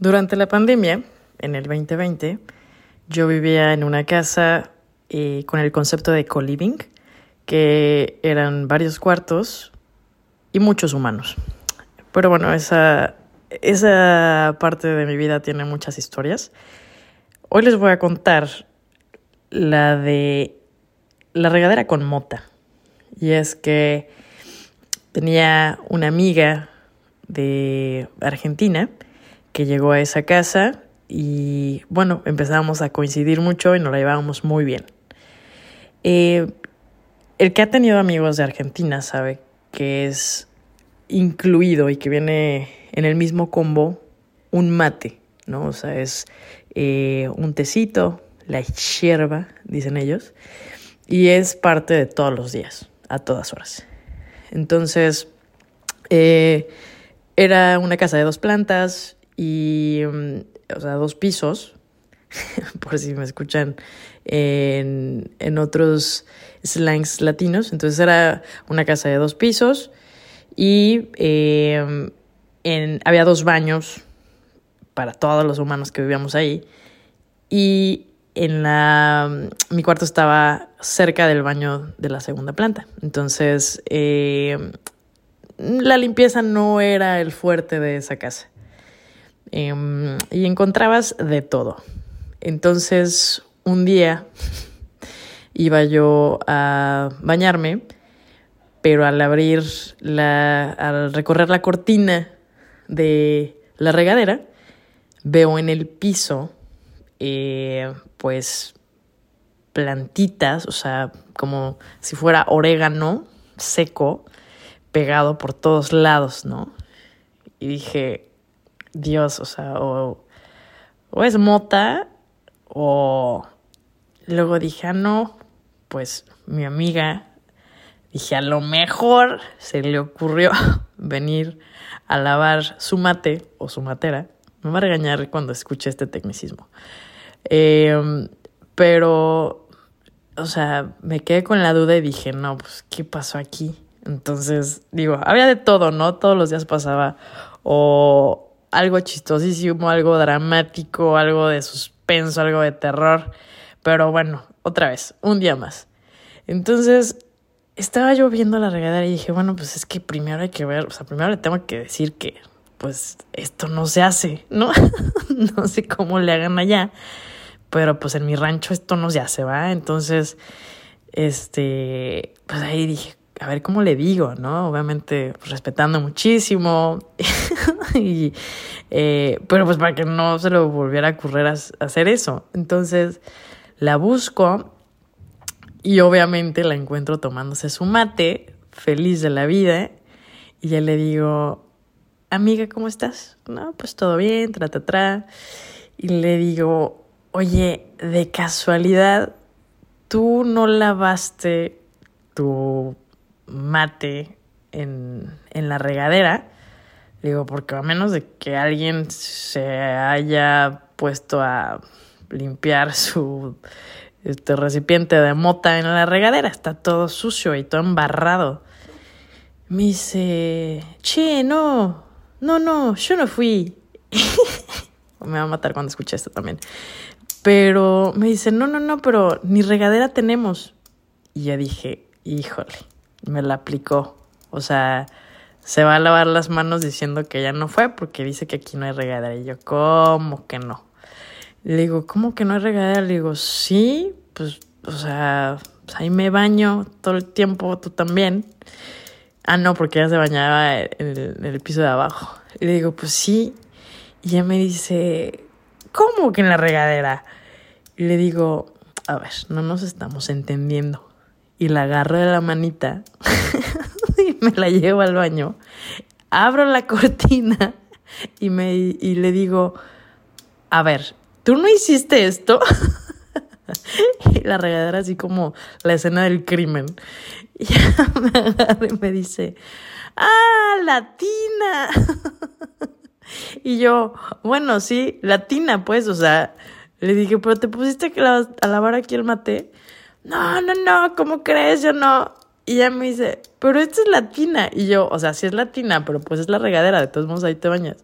Durante la pandemia, en el 2020, yo vivía en una casa eh, con el concepto de co-living, que eran varios cuartos y muchos humanos. Pero bueno, esa, esa parte de mi vida tiene muchas historias. Hoy les voy a contar la de la regadera con mota. Y es que tenía una amiga de Argentina que llegó a esa casa y bueno, empezamos a coincidir mucho y nos la llevábamos muy bien. Eh, el que ha tenido amigos de Argentina sabe que es incluido y que viene en el mismo combo un mate, ¿no? O sea, es eh, un tecito, la hierba, dicen ellos, y es parte de todos los días, a todas horas. Entonces, eh, era una casa de dos plantas, y, mm, o sea, dos pisos, por si me escuchan en, en otros slangs latinos. Entonces era una casa de dos pisos y eh, en, había dos baños para todos los humanos que vivíamos ahí. Y en la. Mi cuarto estaba cerca del baño de la segunda planta. Entonces, eh, la limpieza no era el fuerte de esa casa. Em, y encontrabas de todo. Entonces, un día iba yo a bañarme, pero al abrir la, al recorrer la cortina de la regadera, veo en el piso, eh, pues, plantitas, o sea, como si fuera orégano seco, pegado por todos lados, ¿no? Y dije, Dios, o sea, o, es mota o luego dije, ah, no, pues mi amiga, dije, a lo mejor se le ocurrió venir a lavar su mate o su matera. Me va a regañar cuando escuche este tecnicismo. Em, pero, o sea, me quedé con la duda y dije, no, pues, ¿qué pasó aquí? Entonces, digo, había de todo, ¿no? Todos los días pasaba o algo chistosísimo, algo dramático, algo de suspenso, algo de terror. Pero bueno, otra vez, un día más. Entonces, estaba yo viendo la regadera y dije, bueno, pues es que primero hay que ver, o sea, primero le tengo que decir que, pues, esto no se hace, ¿no? no sé cómo le hagan allá, pero pues en mi rancho esto no se hace, ¿va? Entonces, este, pues ahí dije, a ver cómo le digo, ¿no? Obviamente pues, respetando muchísimo, y, eh, pero pues para que no se lo volviera a ocurrir a, hacer eso. Entonces la busco y obviamente la encuentro tomándose su mate, feliz de la vida, y ya le digo, amiga, ¿cómo estás? No, pues todo bien, tra, tra, tra. Y le digo, oye, de casualidad, tú no lavaste tu mate en, en la regadera. Digo, porque a menos de que alguien se haya puesto a limpiar su este recipiente de mota en la regadera, está todo sucio y todo embarrado. Me dice, che, no, no, no, yo no fui. me va a matar cuando escuche esto también. Pero me dice, no, no, no, pero ni regadera tenemos. Y ya dije, híjole me la aplicó. O sea, se va a lavar las manos diciendo que ya no fue porque dice que aquí no hay regadera. Y yo, ¿cómo que no? Le digo, ¿cómo que no hay regadera? Le digo, sí, pues, o sea, pues ahí me baño todo el tiempo, tú también. Ah, no, porque ella se bañaba en el, en el piso de abajo. Le digo, pues sí. Y ella me dice, ¿cómo que en la regadera? Y le digo, a ver, no nos estamos entendiendo y la agarro de la manita y me la llevo al baño. Abro la cortina y, me, y le digo, a ver, ¿tú no hiciste esto? y la regadera así como la escena del crimen. Y me agarra y me dice, ¡ah, latina! y yo, bueno, sí, latina, pues, o sea, le dije, pero te pusiste a lavar aquí el mate no, no, no, ¿cómo crees? Yo no. Y ella me dice, pero esta es latina. Y yo, o sea, sí es latina, pero pues es la regadera, de todos modos ahí te bañas.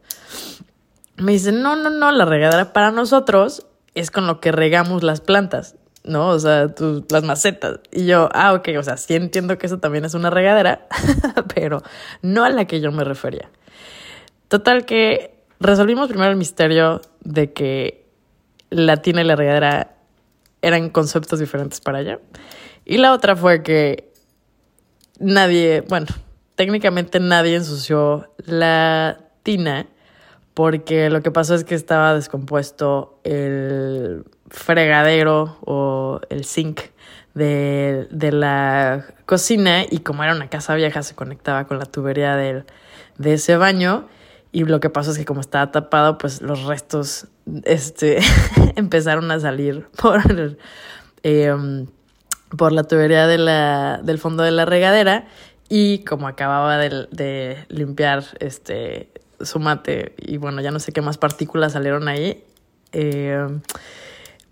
Me dice, no, no, no, la regadera para nosotros es con lo que regamos las plantas, ¿no? O sea, las macetas. Y yo, ah, ok, o sea, sí entiendo que eso también es una regadera, pero no a la que yo me refería. Total que resolvimos primero el misterio de que la tina y la regadera eran conceptos diferentes para ella. Y la otra fue que nadie, bueno, técnicamente nadie ensució la tina porque lo que pasó es que estaba descompuesto el fregadero o el zinc de, de, la cocina y como era una casa vieja se conectaba con la tubería de ese baño y lo que pasó es que como estaba tapado pues los restos este, empezaron a salir por, em, por la tubería del fondo de la regadera y como acababa de, limpiar este su mate y bueno, ya no sé qué más partículas salieron ahí. Eh,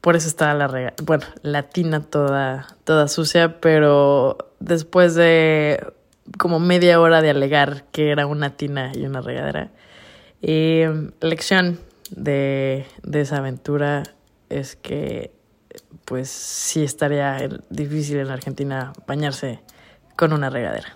por eso estaba la bueno, la tina toda, toda sucia, pero después de como media hora de alegar que era una tina y una regadera, eh, lección de, de esa aventura es que pues sí estaría difícil en Argentina bañarse con una regadera.